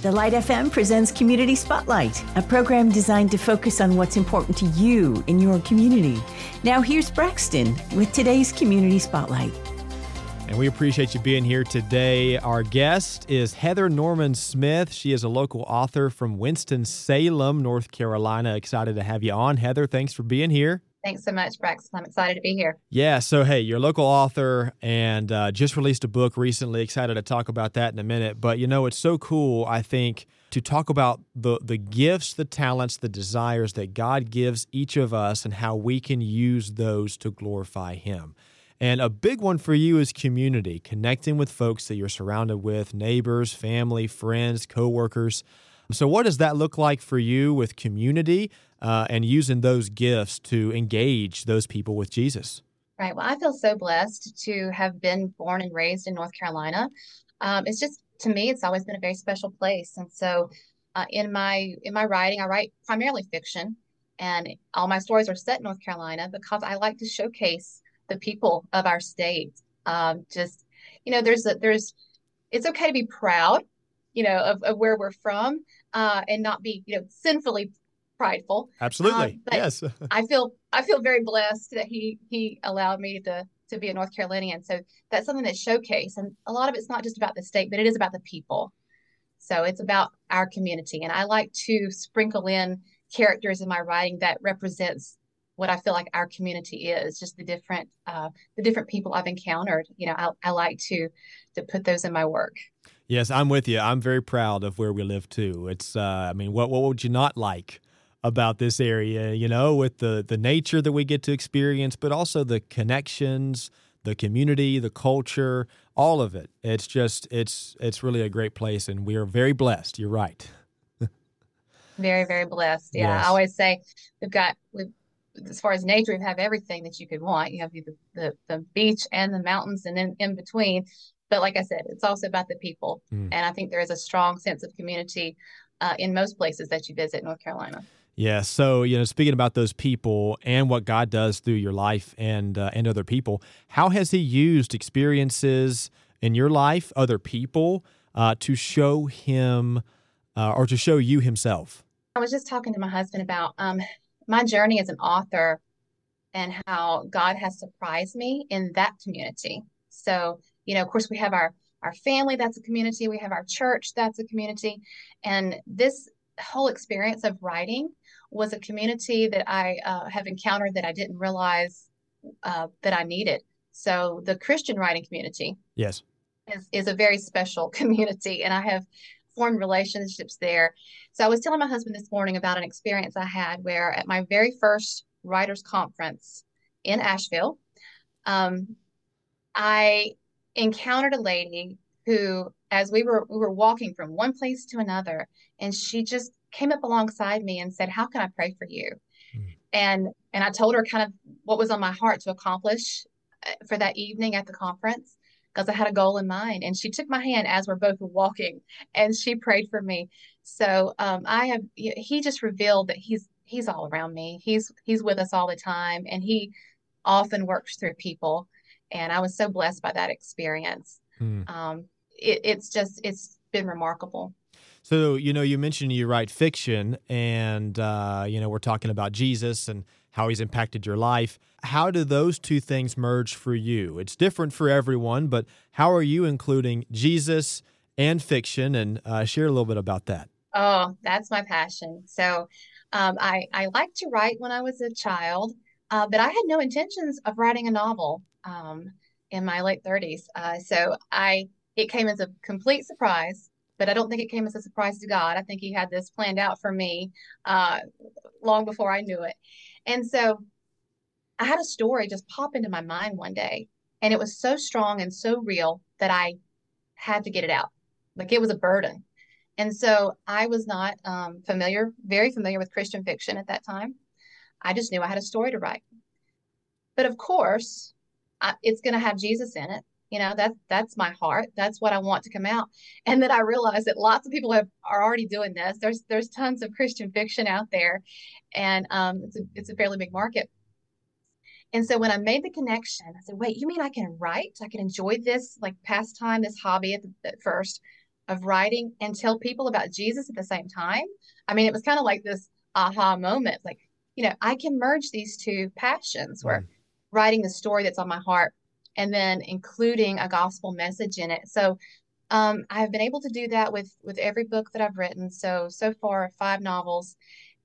The Light FM presents Community Spotlight, a program designed to focus on what's important to you in your community. Now, here's Braxton with today's Community Spotlight. And we appreciate you being here today. Our guest is Heather Norman Smith. She is a local author from Winston-Salem, North Carolina. Excited to have you on. Heather, thanks for being here. Thanks so much, Braxton. I'm excited to be here. Yeah, so hey, you're a local author and uh, just released a book recently. Excited to talk about that in a minute. But you know, it's so cool, I think, to talk about the, the gifts, the talents, the desires that God gives each of us and how we can use those to glorify Him. And a big one for you is community, connecting with folks that you're surrounded with, neighbors, family, friends, coworkers. So, what does that look like for you with community uh, and using those gifts to engage those people with Jesus? Right. Well, I feel so blessed to have been born and raised in North Carolina. Um, it's just to me, it's always been a very special place. And so, uh, in my in my writing, I write primarily fiction, and all my stories are set in North Carolina because I like to showcase the people of our state. Um, just, you know, there's a, there's, it's okay to be proud, you know, of, of where we're from uh, and not be, you know, sinfully prideful. Absolutely. Um, yes. I feel, I feel very blessed that he, he allowed me to, to be a North Carolinian. So that's something that's showcased. And a lot of it's not just about the state, but it is about the people. So it's about our community. And I like to sprinkle in characters in my writing that represents what I feel like our community is, just the different uh, the different people I've encountered. You know, I, I like to to put those in my work. Yes, I'm with you. I'm very proud of where we live too. It's uh, I mean, what what would you not like about this area? You know, with the the nature that we get to experience, but also the connections, the community, the culture, all of it. It's just it's it's really a great place, and we are very blessed. You're right. very very blessed. Yeah, yes. I always say we've got we've as far as nature, you have everything that you could want. You have the, the, the beach and the mountains and then in between. But like I said, it's also about the people. Mm. And I think there is a strong sense of community uh, in most places that you visit North Carolina. Yeah. So, you know, speaking about those people and what God does through your life and uh, and other people, how has He used experiences in your life, other people, uh, to show Him uh, or to show you Himself? I was just talking to my husband about um, my journey as an author and how God has surprised me in that community. So, you know, of course, we have our our family that's a community, we have our church that's a community, and this whole experience of writing was a community that I uh, have encountered that I didn't realize uh, that I needed. So, the Christian writing community, yes, is is a very special community, and I have formed relationships there. So I was telling my husband this morning about an experience I had where at my very first writers conference in Asheville, um, I encountered a lady who, as we were we were walking from one place to another, and she just came up alongside me and said, "How can I pray for you?" Mm. And and I told her kind of what was on my heart to accomplish uh, for that evening at the conference because I had a goal in mind. And she took my hand as we're both walking and she prayed for me. So um, I have, he just revealed that he's, he's all around me. He's, he's with us all the time and he often works through people. And I was so blessed by that experience. Hmm. Um, it, it's just, it's been remarkable. So, you know, you mentioned you write fiction and, uh, you know, we're talking about Jesus and how he's impacted your life. How do those two things merge for you? It's different for everyone, but how are you including Jesus and fiction? And uh, share a little bit about that. Oh, that's my passion. So um, I, I liked to write when I was a child, uh, but I had no intentions of writing a novel um, in my late 30s. Uh, so I it came as a complete surprise but I don't think it came as a surprise to God. I think He had this planned out for me uh, long before I knew it. And so I had a story just pop into my mind one day, and it was so strong and so real that I had to get it out. Like it was a burden. And so I was not um, familiar, very familiar with Christian fiction at that time. I just knew I had a story to write. But of course, It's going to have Jesus in it you know that's that's my heart that's what i want to come out and then i realized that lots of people have are already doing this there's there's tons of christian fiction out there and um, it's a, it's a fairly big market and so when i made the connection i said wait you mean i can write i can enjoy this like pastime this hobby at, the, at first of writing and tell people about Jesus at the same time. I mean, it was kind of like this aha moment. Like, you know, I can merge these two passions where. Writing the story that's on my heart and then including a gospel message in it. So um, I've been able to do that with with every book that I've written. So so far, five novels.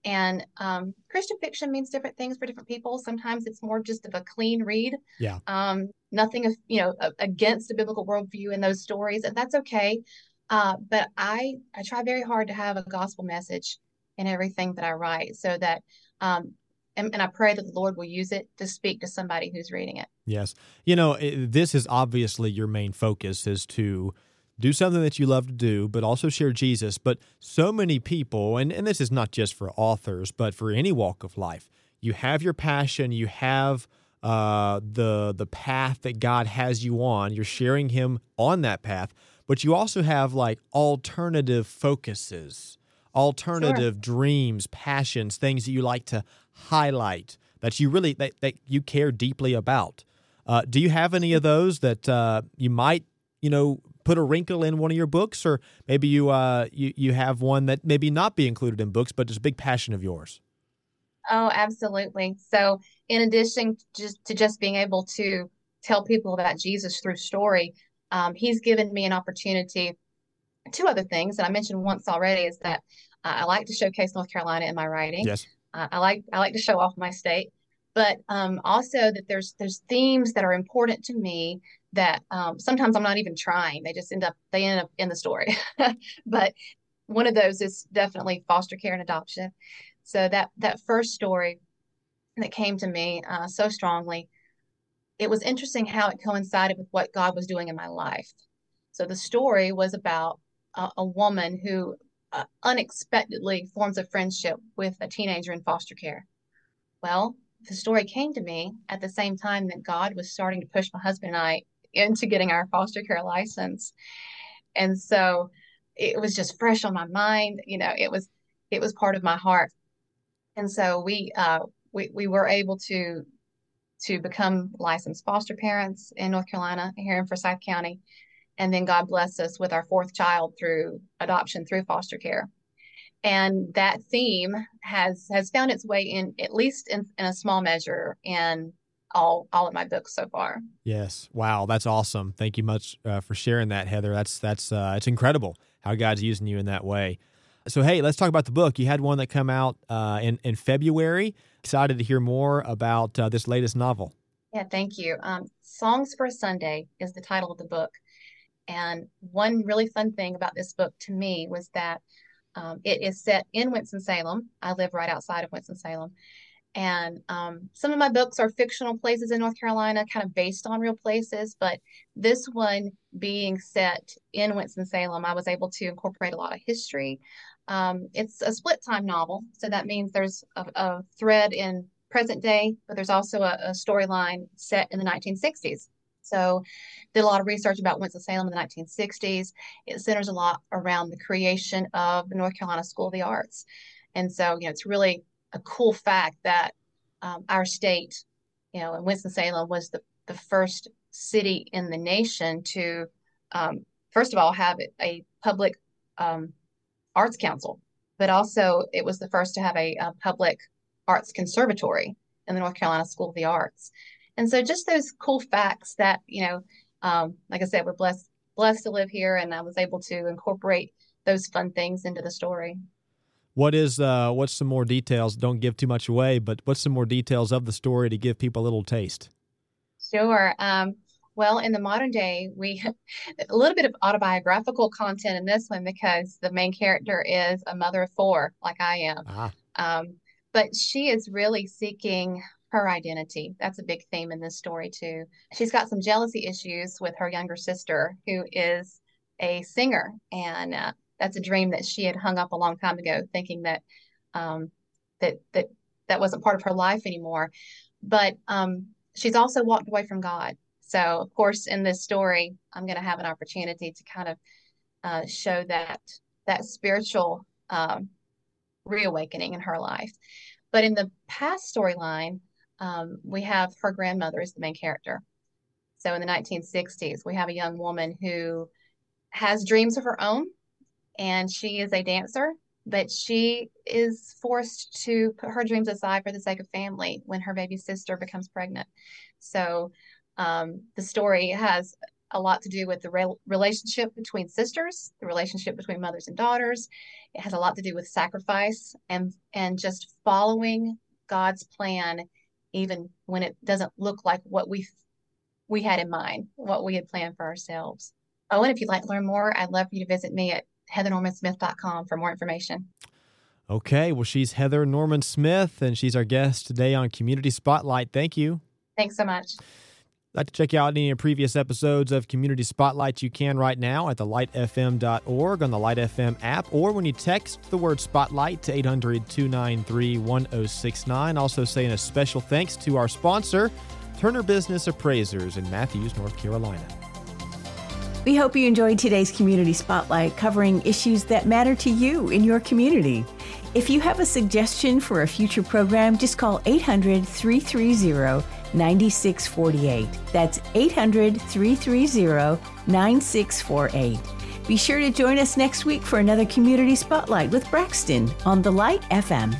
And um, Christian fiction means different things for different people. Sometimes it's more just of a clean read. Yeah. Um, nothing of you know against a biblical worldview in those stories, and that's okay. Uh, but I I try very hard to have a gospel message in everything that I write, so that um, and, and, I pray that the Lord will use it to speak to somebody who's reading it. Yes, you know this is obviously your main focus is to do something that you love to do, but also share Jesus. But so many people, and, and this is not just for authors, but for any walk of life, you have your passion, you have uh, the the path that God has you on. You're sharing Him on that path, but you also have like alternative focuses, alternative sure. dreams, passions, things that you like to highlight that you really that, that you care deeply about. Uh, do you have any of those that uh, you might you know put a wrinkle in one of your books, or maybe you uh, you you have one that maybe not be included in books, but is a big passion of yours. Oh, absolutely. So, in addition just to just being able to tell people about Jesus through story, um, he's given me an opportunity. Two other things that I mentioned once already is that uh, I like to showcase North Carolina in my writing. Yes. Uh, I like I like to show off my state, but um, also that there's there's themes that are important to me that um, sometimes I'm not even trying. They just end up they end up in the story. but one of those is definitely foster care and adoption. So that that first story that came to me uh, so strongly, it was interesting how it coincided with what God was doing in my life. So the story was about a, a woman who uh, unexpectedly forms a friendship with a teenager in foster care. Well, the story came to me at the same time that God was starting to push my husband and I into getting our foster care license. And so it was just fresh on my mind. You know, it was it was part of my heart. And so we uh we, we were able to to become licensed foster parents in North Carolina here in Forsyth County. And then God blessed us with our fourth child through adoption through foster care. And that theme has has found its way in at least in, in a small measure in all all of my books so far. Yes, wow, that's awesome. Thank you much uh, for sharing that, Heather. That's that's uh, it's incredible how God's using you in that way. So hey, let's talk about the book. You had one that come out uh, in in February. Excited to hear more about uh, this latest novel. Yeah, thank you. Um, Songs for a Sunday is the title of the book, and one really fun thing about this book to me was that um, it is set in Winston Salem. I live right outside of Winston Salem, and um, some of my books are fictional places in North Carolina, kind of based on real places. But this one being set in Winston-Salem, I was able to incorporate a lot of history. Um, it's a split time novel. So that means there's a, a thread in present day, but there's also a, a storyline set in the 1960s. So, did a lot of research about Winston-Salem in the 1960s. It centers a lot around the creation of the North Carolina School of the Arts. And so, you know, it's really a cool fact that um, our state, you know, and Winston-Salem was the, the first city in the nation to, um, first of all, have a public um, arts council, but also it was the first to have a, a, public arts conservatory in the North Carolina School of the Arts. And so just those cool facts that, you know, um, like I said, we're blessed blessed to live here and I was able to incorporate those fun things into the story. What is uh, what's some more details? Don't give too much away, but what's some more details of the story to give people a little taste? Sure. Um, well, in the modern day, we a little bit of autobiographical content in this one because the main character is a mother of four, like I am. Uh-huh. Um, but she is really seeking her identity. That's a big theme in this story too. She's got some jealousy issues with her younger sister, who is a singer, and uh, that's a dream that she had hung up a long time ago, thinking that um, that that that wasn't part of her life anymore. But um, she's also walked away from God. So, of course, in this story, I'm going to have an opportunity to kind of uh, show that that spiritual um, reawakening in her life. But in the past storyline, um, we have her grandmother is the main character. So in the 1960s, we have a young woman who has dreams of her own, and she is a dancer, but she is forced to put her dreams aside for the sake of family when her baby sister becomes pregnant. So um, the story has a lot to do with the re- relationship between sisters, the relationship between mothers and daughters. It has a lot to do with sacrifice and and just following God's plan, even when it doesn't look like what we we had in mind, what we had planned for ourselves. Oh, and if you'd like to learn more, I'd love for you to visit me at heathernormansmith.com for more information. Okay, well, she's Heather Norman Smith, and she's our guest today on Community Spotlight. Thank you. Thanks so much like to check out any of previous episodes of Community Spotlight, you can right now at thelightfm.org on the Light FM app, or when you text the word Spotlight to 800 293 1069. Also, saying a special thanks to our sponsor, Turner Business Appraisers in Matthews, North Carolina. We hope you enjoyed today's Community Spotlight covering issues that matter to you in your community. If you have a suggestion for a future program, just call 800 330 9648. That's 800 330 9648. Be sure to join us next week for another Community Spotlight with Braxton on The Light FM.